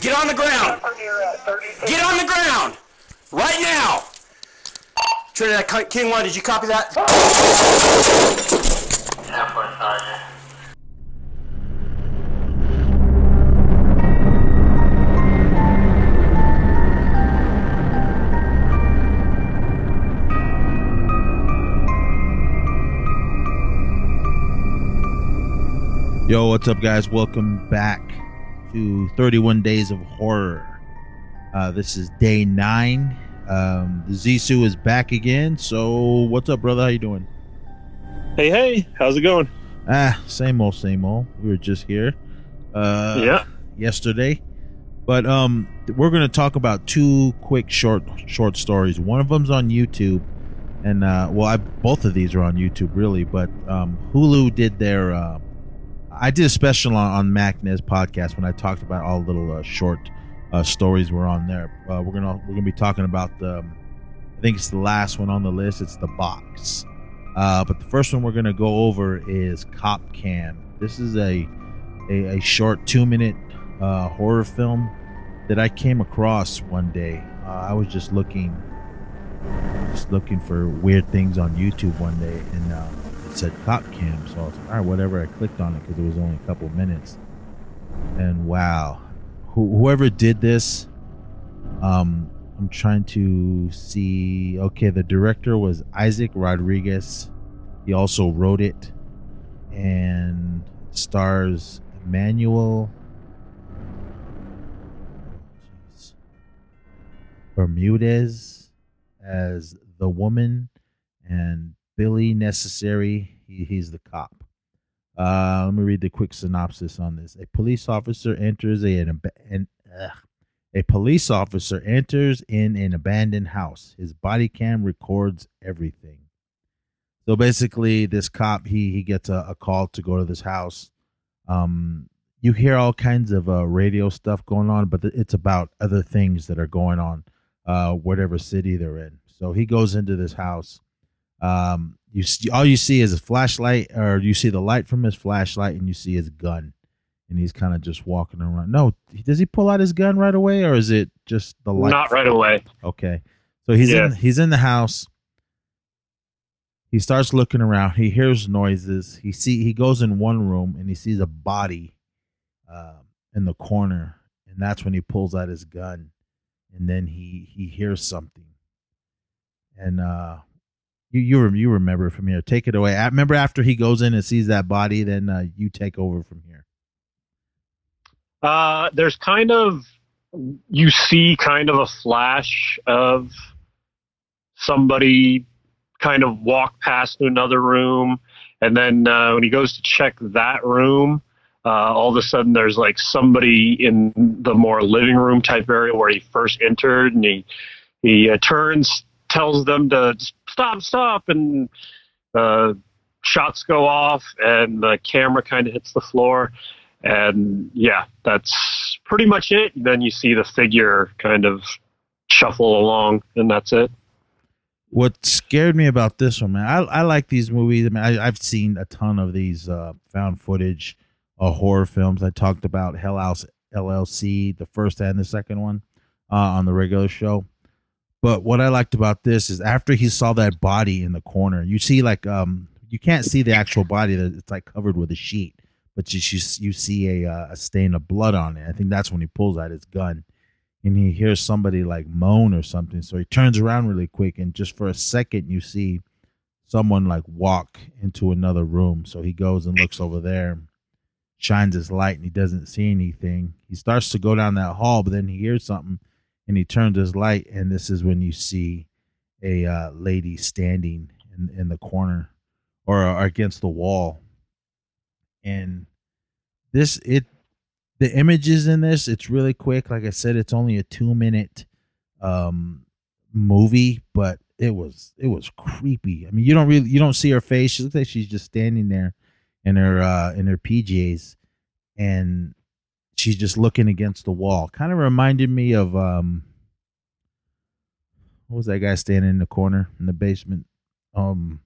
Get on the ground. Get on the ground. Right now. Trinidad King 1, did you copy that? Yo, what's up, guys? Welcome back to 31 Days of Horror. Uh, this is day nine. Um, the Zissou is back again. So, what's up, brother? How you doing? Hey, hey, how's it going? Ah, same old, same old. We were just here. Uh, yeah. Yesterday, but um, we're gonna talk about two quick short short stories. One of them's on YouTube, and uh, well, I, both of these are on YouTube, really. But um, Hulu did their. Uh, I did a special on, on MacNez podcast when I talked about all the little uh, short uh, stories were on there. Uh, we're gonna we're gonna be talking about the. Um, I think it's the last one on the list. It's the box. Uh, but the first one we're gonna go over is Cop Cam. This is a a, a short two minute uh, horror film that I came across one day. Uh, I was just looking just looking for weird things on YouTube one day, and said Cop Cam. So I was like, all right, whatever. I clicked on it because it was only a couple minutes, and wow, whoever did this, um, I'm trying to see. Okay, the director was Isaac Rodriguez. He also wrote it, and stars Emmanuel Bermudez as the woman, and Billy Necessary. He, he's the cop. Uh, let me read the quick synopsis on this. A police officer enters a, an, an a police officer enters in an abandoned house. His body cam records everything. So basically, this cop he he gets a, a call to go to this house. Um, you hear all kinds of uh, radio stuff going on, but it's about other things that are going on, uh, whatever city they're in. So he goes into this house. Um, you see, all you see is a flashlight, or you see the light from his flashlight, and you see his gun, and he's kind of just walking around. No, does he pull out his gun right away, or is it just the light? Not right away. Okay, so he's Yeah. in he's in the house. He starts looking around. He hears noises. He see he goes in one room and he sees a body uh, in the corner, and that's when he pulls out his gun, and then he he hears something, and uh, you you you remember from here. Take it away. I remember after he goes in and sees that body, then uh, you take over from here. Uh, there's kind of you see kind of a flash of somebody kind of walk past to another room, and then uh, when he goes to check that room, uh, all of a sudden there's like somebody in the more living room type area where he first entered, and he he uh, turns, tells them to stop, stop, and uh, shots go off, and the camera kind of hits the floor, and yeah, that's pretty much it. Then you see the figure kind of shuffle along, and that's it. what scared me about this one, man, I, I like these movies. I mean, I, I've seen a ton of these uh, found footage uh, horror films. I talked about Hell House LLC, the first and the second one, uh, on the regular show. But what I liked about this is after he saw that body in the corner, you see like um you can't see the actual body; that it's like covered with a sheet, but you you, you see a uh, a stain of blood on it. I think that's when he pulls out his gun and he hears somebody like moan or something. So he turns around really quick, and just for a second, you see someone like walk into another room. So he goes and looks over there, shines his light, and he doesn't see anything. He starts to go down that hall, but then he hears something, and he turns his light, and this is when you see a uh, lady standing in in the corner or, or against the wall, and this it the images in this it's really quick. Like i said it's only a two minute um movie but it was it was creepy. I mean you don't really you don't see her face. She looks like she's just standing there in her uh in her pjs and she's just looking against the wall kind of reminded me of um what was that guy standing in the corner in the basement um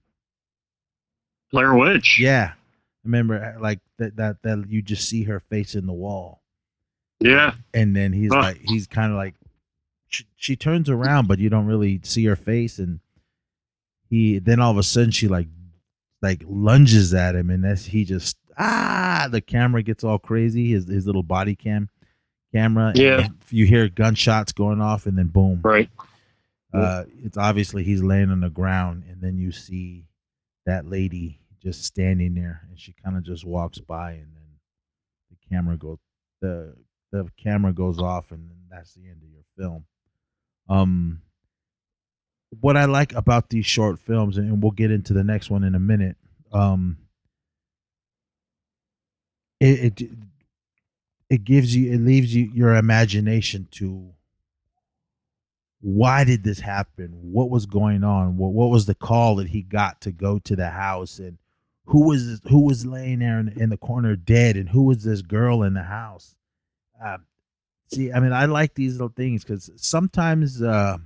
Blair Witch. yeah remember uh, like that that that you just see her face in the wall Yeah. And then he's Huh. like, he's kind of like, she, she turns around, but you don't really see her face, and he then all of a sudden she like, like lunges at him, and that's he just ah, the camera gets all crazy, his his little body cam camera, Yeah. you hear gunshots going off, and then boom, Right. uh, it's obviously he's laying on the ground, and then you see that lady just standing there, and she kind of just walks by, and then the camera goes the the camera goes off, and then that's the end of your film. Um, what I like about these short films, and we'll get into the next one in a minute. Um, it it it gives you it leaves you your imagination to why did this happen? What was going on? What what was the call that he got to go to the house and who was who was laying there in, in the corner dead and who was this girl in the house? Uh, see, I mean, I like these little things because sometimes uh,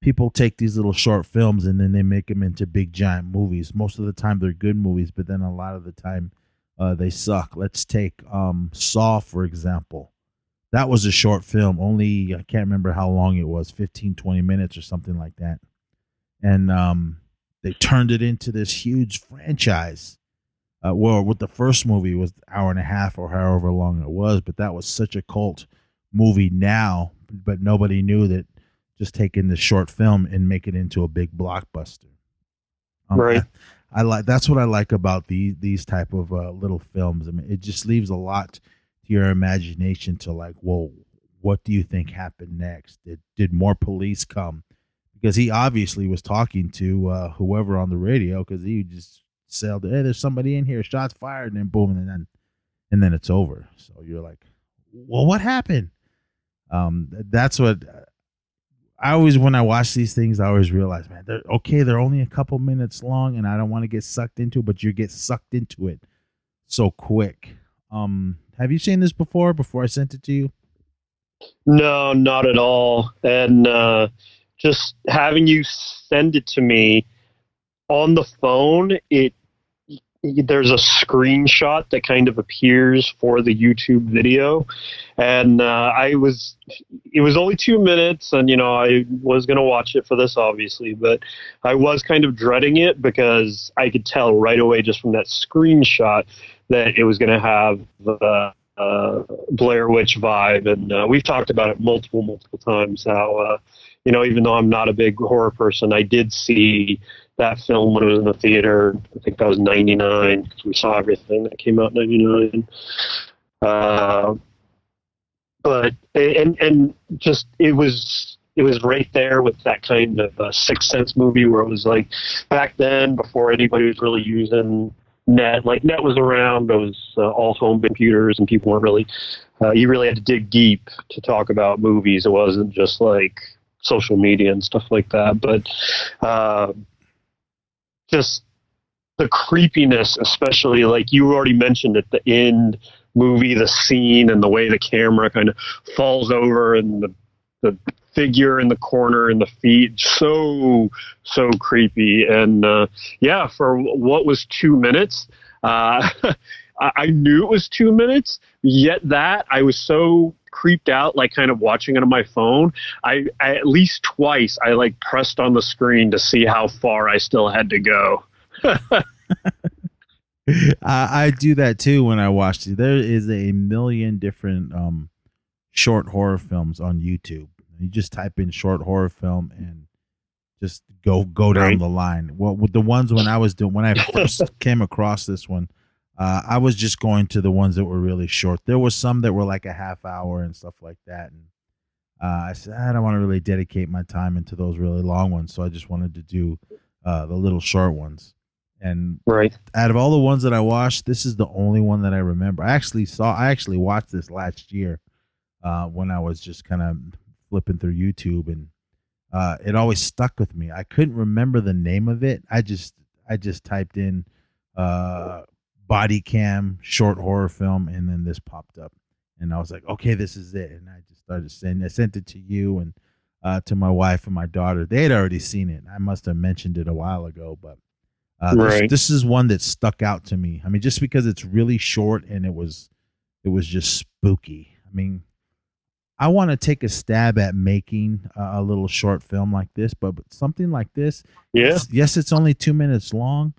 people take these little short films and then they make them into big giant movies. Most of the time, they're good movies, but then a lot of the time, uh, they suck. Let's take um, Saw for example. That was a short film. Only i can't remember how long it was 15 20 minutes or something like that. And um they turned it into this huge franchise. Uh, well with the first movie was hour and a half or however long it was but that was such a cult movie now but nobody knew that just taking the short film and make it into a big blockbuster. Um, Right. I, like that's what i like about these these type of uh, little films i mean it just leaves a lot to your imagination to like, whoa, what do you think happened next? Did did more police come? Because he obviously was talking to uh, whoever on the radio because he just said, "Hey, there's somebody in here. Shots fired," and then boom, and then and then it's over. So you're like, well, what happened? Um, that's what I always when I watch these things, I always realize, man, they're okay. They're only a couple minutes long, and I don't want to get sucked into, it, but you get sucked into it so quick. Um, have you seen this before? Before I sent it to you? No, not at all. And uh, just having you send it to me on the phone, it there's a screenshot that kind of appears for the YouTube video, and uh, I was it was only two minutes, and you know I was gonna watch it for this obviously, but I was kind of dreading it because I could tell right away just from that screenshot that it was gonna have. the uh, Blair Witch vibe, and uh, we've talked about it multiple, multiple times. How uh, you know, even though I'm not a big horror person, I did see that film when it was in the theater. I think that was '99 because we saw everything that came out in '99. Uh, but and and just it was it was right there with that kind of uh, Sixth Sense movie where it was like back then before anybody was really using net like net was around it was uh, all home computers and people weren't really uh, you really had to dig deep to talk about movies it wasn't just like social media and stuff like that but uh, just the creepiness especially like you already mentioned at the end movie the scene and the way the camera kind of falls over and the the figure in the corner and the feet so so creepy. And uh, yeah for what was two minutes uh, I I knew it was two minutes yet that I was so creeped out like kind of watching it on my phone I, I at least twice I like pressed on the screen to see how far I still had to go I, I do that too when I watch it. There is a million different um, short horror films on YouTube. You just type in short horror film and just go go down Right. the line. Well, with the ones when I was doing when I first came across this one, uh, I was just going to the ones that were really short. There was some that were like a half hour and stuff like that, and uh, I said I don't want to really dedicate my time into those really long ones, so I just wanted to do uh, the little short ones. And right out of all the ones that I watched, this is the only one that I remember. I actually saw, I actually watched this last year uh, when I was just kind of flipping through YouTube, and uh, it always stuck with me. I couldn't remember the name of it. I just, I just typed in uh, body cam short horror film, and then this popped up, and I was like, okay, this is it. And I just started sending, I sent it to you and uh, to my wife and my daughter. They had already seen it. I must have mentioned it a while ago, but uh, this, Right. this is one that stuck out to me. I mean, just because it's really short and it was, it was just spooky. I mean, I want to take a stab at making a, a little short film like this, but, but something like this, Yeah. yes, yes, it's only two minutes long,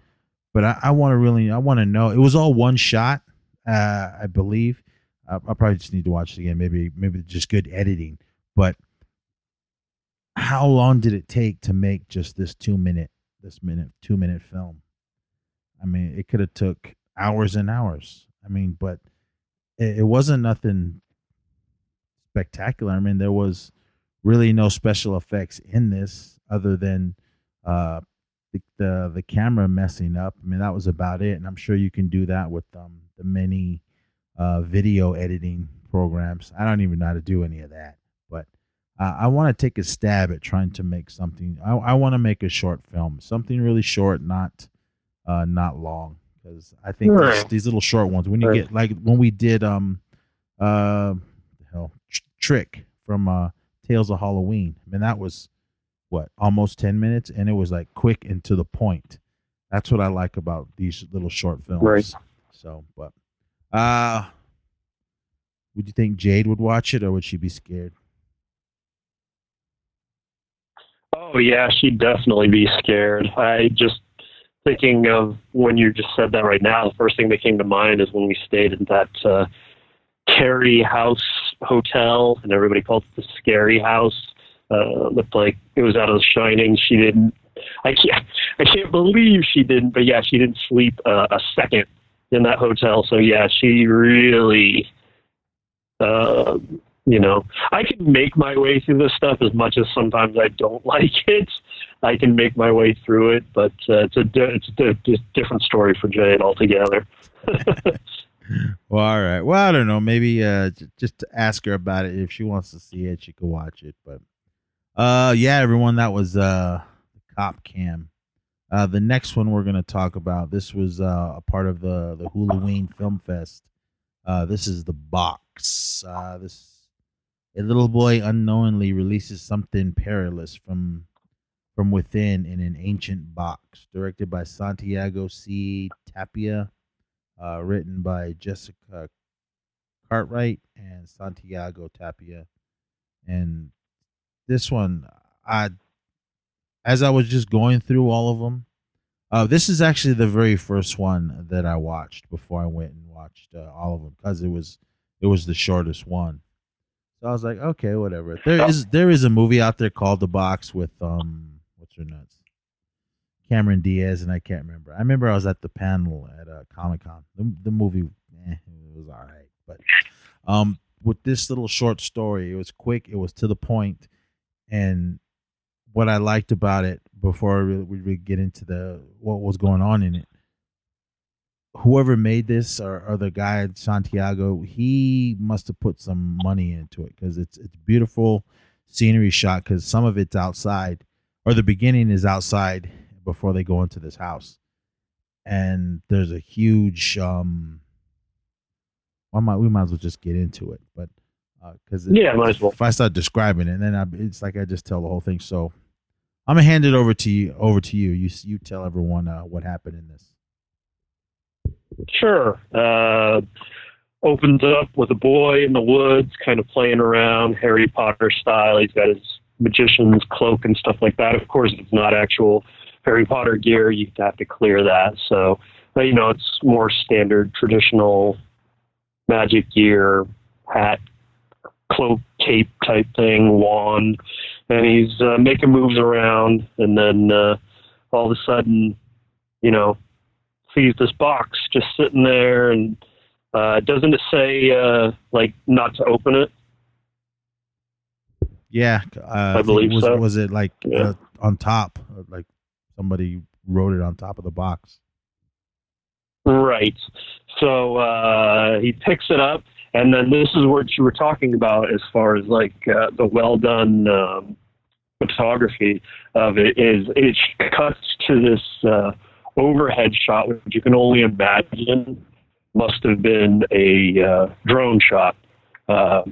but I, I want to really, I want to know. It was all one shot, uh, I believe. I, I probably just need to watch it again. Maybe, maybe just good editing. But how long did it take to make just this two minute, this minute, two minute film? I mean, it could have took hours and hours. I mean, but it, it wasn't nothing spectacular. I mean, there was really no special effects in this other than uh, the, the the camera messing up. I mean, that was about it. And I'm sure you can do that with um, the many uh, video editing programs. I don't even know how to do any of that, but uh, I want to take a stab at trying to make something. I, I want to make a short film, something really short, not uh, not long, because I think these, Right. these little short ones. When you Right. get like when we did um uh the hell Tr- trick from uh Tales of Halloween. I mean that was what almost ten minutes, and it was like quick and to the point. That's what I like about these little short films. Right. So, but uh would you think Jade would watch it, or would she be scared? Oh yeah, she'd definitely be scared. I just thinking of when you just said that right now. The first thing that came to mind is when we stayed at that uh, House Hotel, and everybody called it the Scary House. Uh, looked like it was out of The Shining. She didn't. I can't. I can't believe she didn't. But yeah, she didn't sleep uh, a second in that hotel. So yeah, she really. Uh, you know, I can make my way through this stuff as much as sometimes I don't like it. I can make my way through it, but uh, it's a di- it's a di- di- different story for Jade altogether. Well, all right. Well, I don't know. Maybe uh, just ask her about it. If she wants to see it, she could watch it. But uh, yeah, everyone, that was uh, Cop Cam. Uh, the next one we're gonna talk about. This was uh, a part of the the Halloween Film Fest. Uh, this is the box. Uh, this a little boy unknowingly releases something perilous from from within in an ancient box. Directed by Santiago C. Tapia uh, written by Jessica Cartwright and Santiago Tapia. And this one, I, as I was just going through all of them, uh, this is actually the very first one that I watched before I went and watched uh, all of them because it was it was the shortest one. So I was like, okay, whatever. There is there is a movie out there called The Box with um what's her nuts Cameron Diaz, and I can't remember. I remember I was at the panel at uh, Comic Con. The, the movie, eh, was all right, but um, with this little short story, it was quick, it was to the point, and what I liked about it before we really, get into the what was going on in it. Whoever made this, or, or the guy Santiago, he must have put some money into it because it's it's beautiful scenery shot because some of it's outside, or the beginning is outside before they go into this house and there's a huge um I might, we might as well just get into it but because Yeah, might as well. if i start describing it then I, it's like i just tell the whole thing so i'm gonna hand it over to you over to you you you tell everyone uh, what happened in this Sure. Uh, opens up with a boy in the woods, kind of playing around, Harry Potter style. He's got his magician's cloak and stuff like that. Of course, it's not actual Harry Potter gear. You have to clear that. So, but, you know, it's more standard, traditional magic gear, hat, cloak, cape type thing, wand. And he's uh, making moves around. And then uh, all of a sudden, you know, sees this box just sitting there and uh, doesn't it say uh, like not to open it? yeah uh, I believe was, so. was it like Yeah. uh, on top like somebody wrote it on top of the box Right. So uh, he picks it up, and then this is what you were talking about as far as like uh, the well done um, photography of it is it cuts to this uh, overhead shot, which you can only imagine must have been a uh, drone shot. Uh,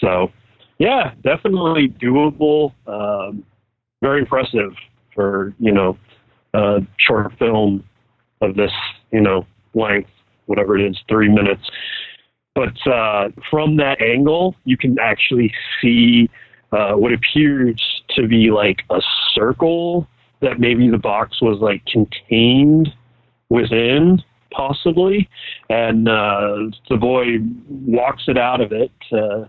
so, yeah, definitely doable. Um, very impressive for you know uh, short film of this you know length, whatever it is, three minutes. But uh, from that angle, you can actually see uh, what appears to be like a circle that maybe the box was like contained within, possibly. And uh, the boy walks it out of it, uh,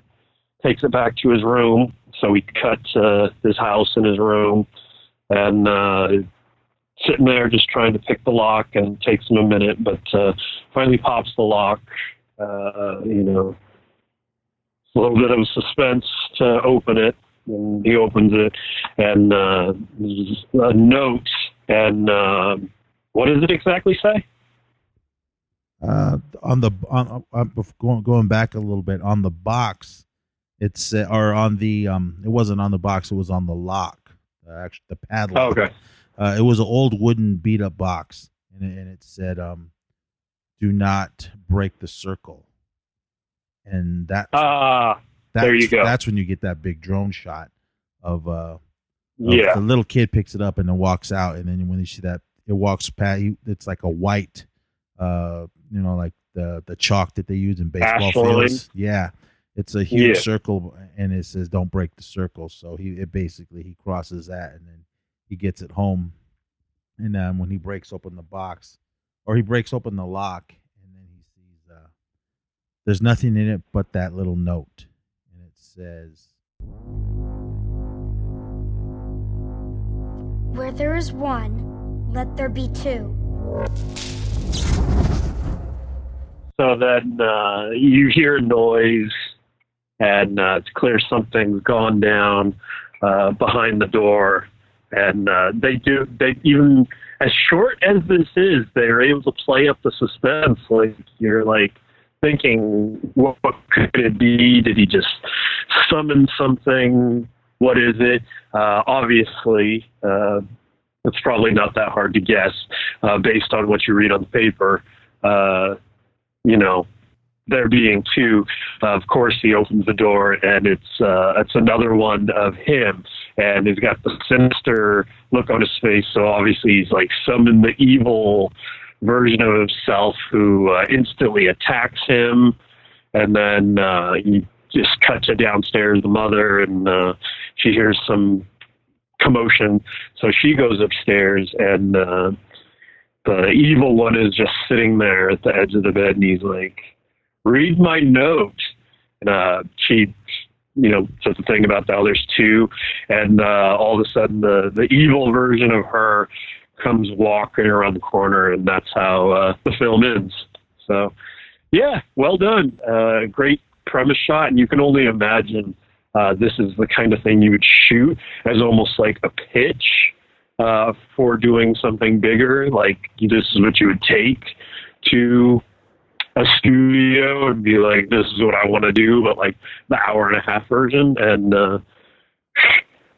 takes it back to his room. So we cut uh, his house and his room, and uh, sitting there just trying to pick the lock, and takes him a minute, but uh, finally pops the lock. Uh, you know, a little bit of suspense to open it, and he opens it, and uh, a note, and uh, what does it exactly say? Uh, on the on, on going going back a little bit on the box, it's uh, or on the um, it wasn't on the box, it was on the lock, uh, actually the padlock. Oh, okay. Uh, it was an old wooden beat up box, and it, and it said, um, "Do not break the circle." And that Ah, that's, there you go. That's when you get that big drone shot of uh, of yeah, the little kid picks it up and then walks out, and then when you see that it walks past you, it's like a white, uh, you know, like the the chalk that they use in baseball Ashland. fields. Yeah, it's a huge Yeah. circle, and it says "Don't break the circle." So he it basically he crosses that, and then he gets it home, and then when he breaks open the box, or he breaks open the lock, and then he sees uh, there's nothing in it but that little note, and it says. Where there is one, let there be two. So then uh, you hear noise, and uh, it's clear something's gone down uh, behind the door. And uh, they do they even as short as this is, they're able to play up the suspense. Like you're like thinking, what, what could it be? Did he just summon something? What is it? Uh, obviously, uh, it's probably not that hard to guess uh, based on what you read on the paper. Uh, you know, there being two, of course he opens the door and it's uh, it's another one of him, and he's got the sinister look on his face. So obviously he's like summoned the evil version of himself who uh, instantly attacks him, and then uh, he just cuts it downstairs. The mother and uh, she hears some commotion, so she goes upstairs and. Uh, the evil one is just sitting there at the edge of the bed and he's like, read my note. And uh, she, you know, says the thing about the others two. And uh, all of a sudden, the, the evil version of her comes walking around the corner, and that's how uh, the film ends. So, yeah, well done. Uh, great premise shot. And you can only imagine uh, this is the kind of thing you would shoot as almost like a pitch uh, for doing something bigger. Like this is what you would take to a studio and be like, this is what I want to do, but like the hour and a half version. And uh,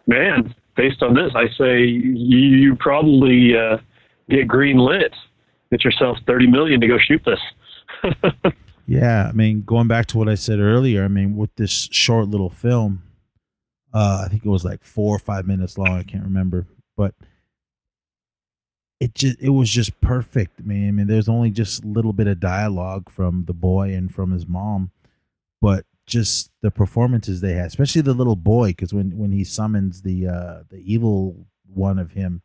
man, based on this, I say you, you probably uh, get green lit. Get yourself thirty million to go shoot this. Yeah, I mean, going back to what I said earlier, I mean, with this short little film, uh, I think it was like four or five minutes long. I can't remember, but it just it was just perfect. I mean, I mean, there's only just a little bit of dialogue from the boy and from his mom, but just the performances they had, especially the little boy, because when when he summons the uh the evil one of him,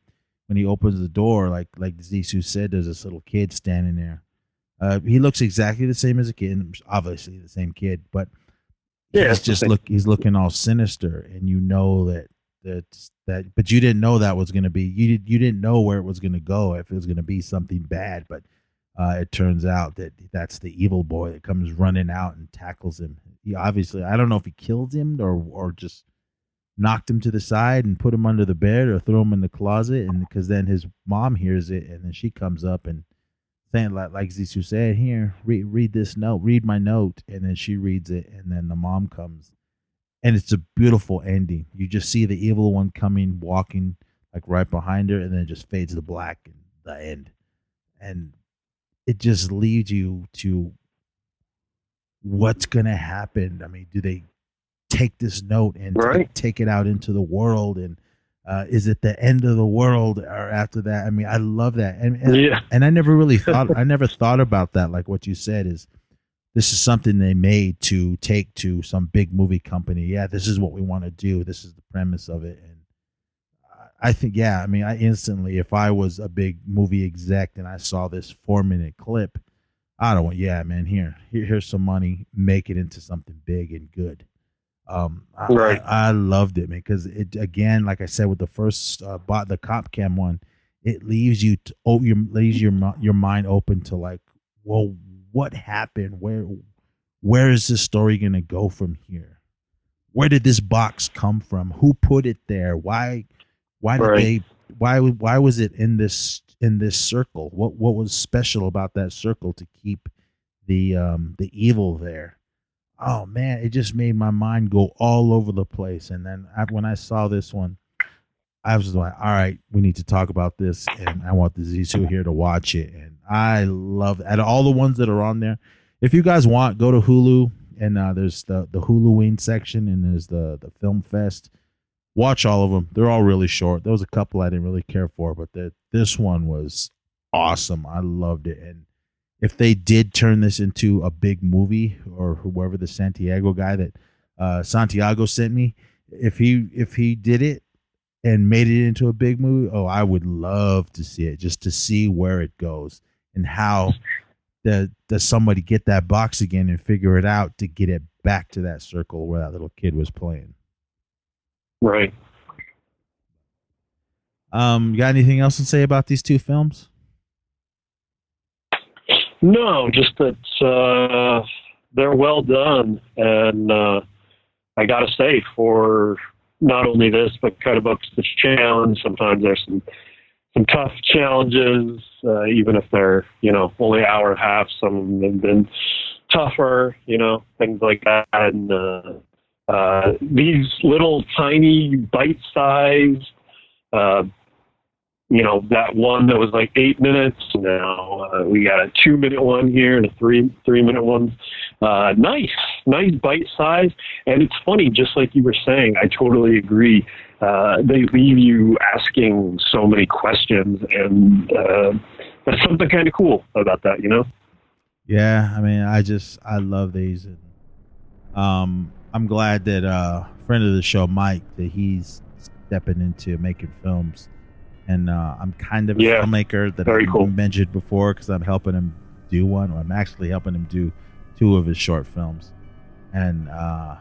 when he opens the door, like like Zissou said, there's this little kid standing there. Uh, he looks exactly the same as a kid, obviously the same kid, but Yeah, he's it's just look he's looking all sinister, and you know that that's that, but you didn't know that was going to be you did you didn't know where it was going to go if it was going to be something bad, but uh, it turns out that that's the evil boy that comes running out and tackles him. He obviously I don't know if he killed him or or just knocked him to the side and put him under the bed or threw him in the closet, and because then his mom hears it, and then she comes up and saying like like Zissou said, here, read read this note, read my note, and then she reads it, and then the mom comes, and it's a beautiful ending. You just see the evil one coming, walking like right behind her, and then it just fades to black and the end, and it just leads you to what's gonna happen. I mean, do they take this note and Right. take it out into the world and uh, is it the end of the world or after that? I mean, I love that, and, and Yeah. and I never really thought I never thought about that. Like what you said is, this is something they made to take to some big movie company. Yeah, this is what we want to do. This is the premise of it. And I think, yeah, I mean, I instantly, if I was a big movie exec and I saw this four minute clip, I don't want, yeah, man, here, here, here's some money, make it into something big and good. Um, right. I, I loved it, man, because it again, like I said, with the first uh, bought the cop cam one, it leaves you to, oh, your leaves your your mind open to like, well, what happened? Where where is this story gonna go from here? Where did this box come from? Who put it there? Why why did right. they why why was it in this in this circle? What what was special about that circle to keep the um the evil there? oh man, it just made my mind go all over the place. And then I, when I saw this one, I was like, all right, we need to talk about this, and I want the two here to watch it. And I love it. all the ones that are on there. If you guys want, go to Hulu, and uh, there's the the Huluween section, and there's the the Film Fest. Watch all of them. They're all really short. There was a couple I didn't really care for, but this one was awesome. I loved it, and if they did turn this into a big movie or whoever the Santiago guy that uh, Santiago sent me, if he if he did it and made it into a big movie, oh, I would love to see it just to see where it goes and how the, does somebody get that box again and figure it out to get it back to that circle where that little kid was playing. Right. Um, you got anything else to say about these two films? No, just that uh, they're well done, and uh, I got to say, for not only this, but kind of to the challenge. Sometimes there's some some tough challenges, uh, even if they're you know only hour and a half. Some of them have been tougher, you know, things like that. And uh, uh, these little tiny bite-sized uh, you know that one that was like eight minutes. Now uh, we got a two minute one here and a three three minute one. Uh, nice, nice bite size, and it's funny. Just like you were saying, I totally agree. Uh, they leave you asking so many questions, and uh, that's something kind of cool about that, you know. Yeah, I mean, I just I love these, and um, I'm glad that uh, friend of the show, Mike, that he's stepping into making films and uh, I'm kind of a yeah, filmmaker that I cool. mentioned before because I'm helping him do one. I'm actually helping him do two of his short films, and uh,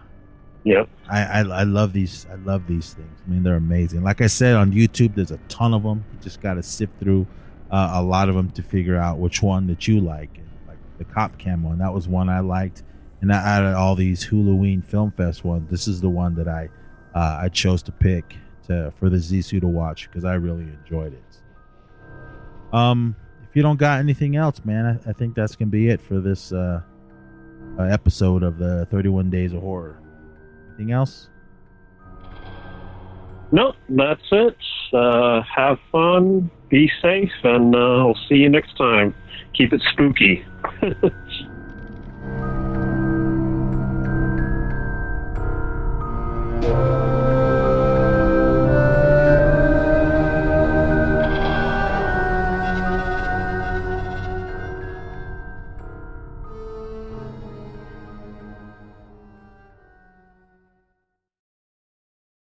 yeah, I, I, I love these. I love these things. I mean, they're amazing. Like I said on YouTube, there's a ton of them. You just got to sift through uh, a lot of them to figure out which one that you like. And like the Cop Cam one, that was one I liked. And out of all these Halloween Film Fest ones, this is the one that I uh, I chose to pick to for the Zissou to watch because I really enjoyed it. Um, if you don't got anything else, man, I, I think that's gonna be it for this uh, uh, episode of the 31 Days of Horror. Anything else? No, that's it. Uh, have fun, be safe, and uh, I'll see you next time. Keep it spooky.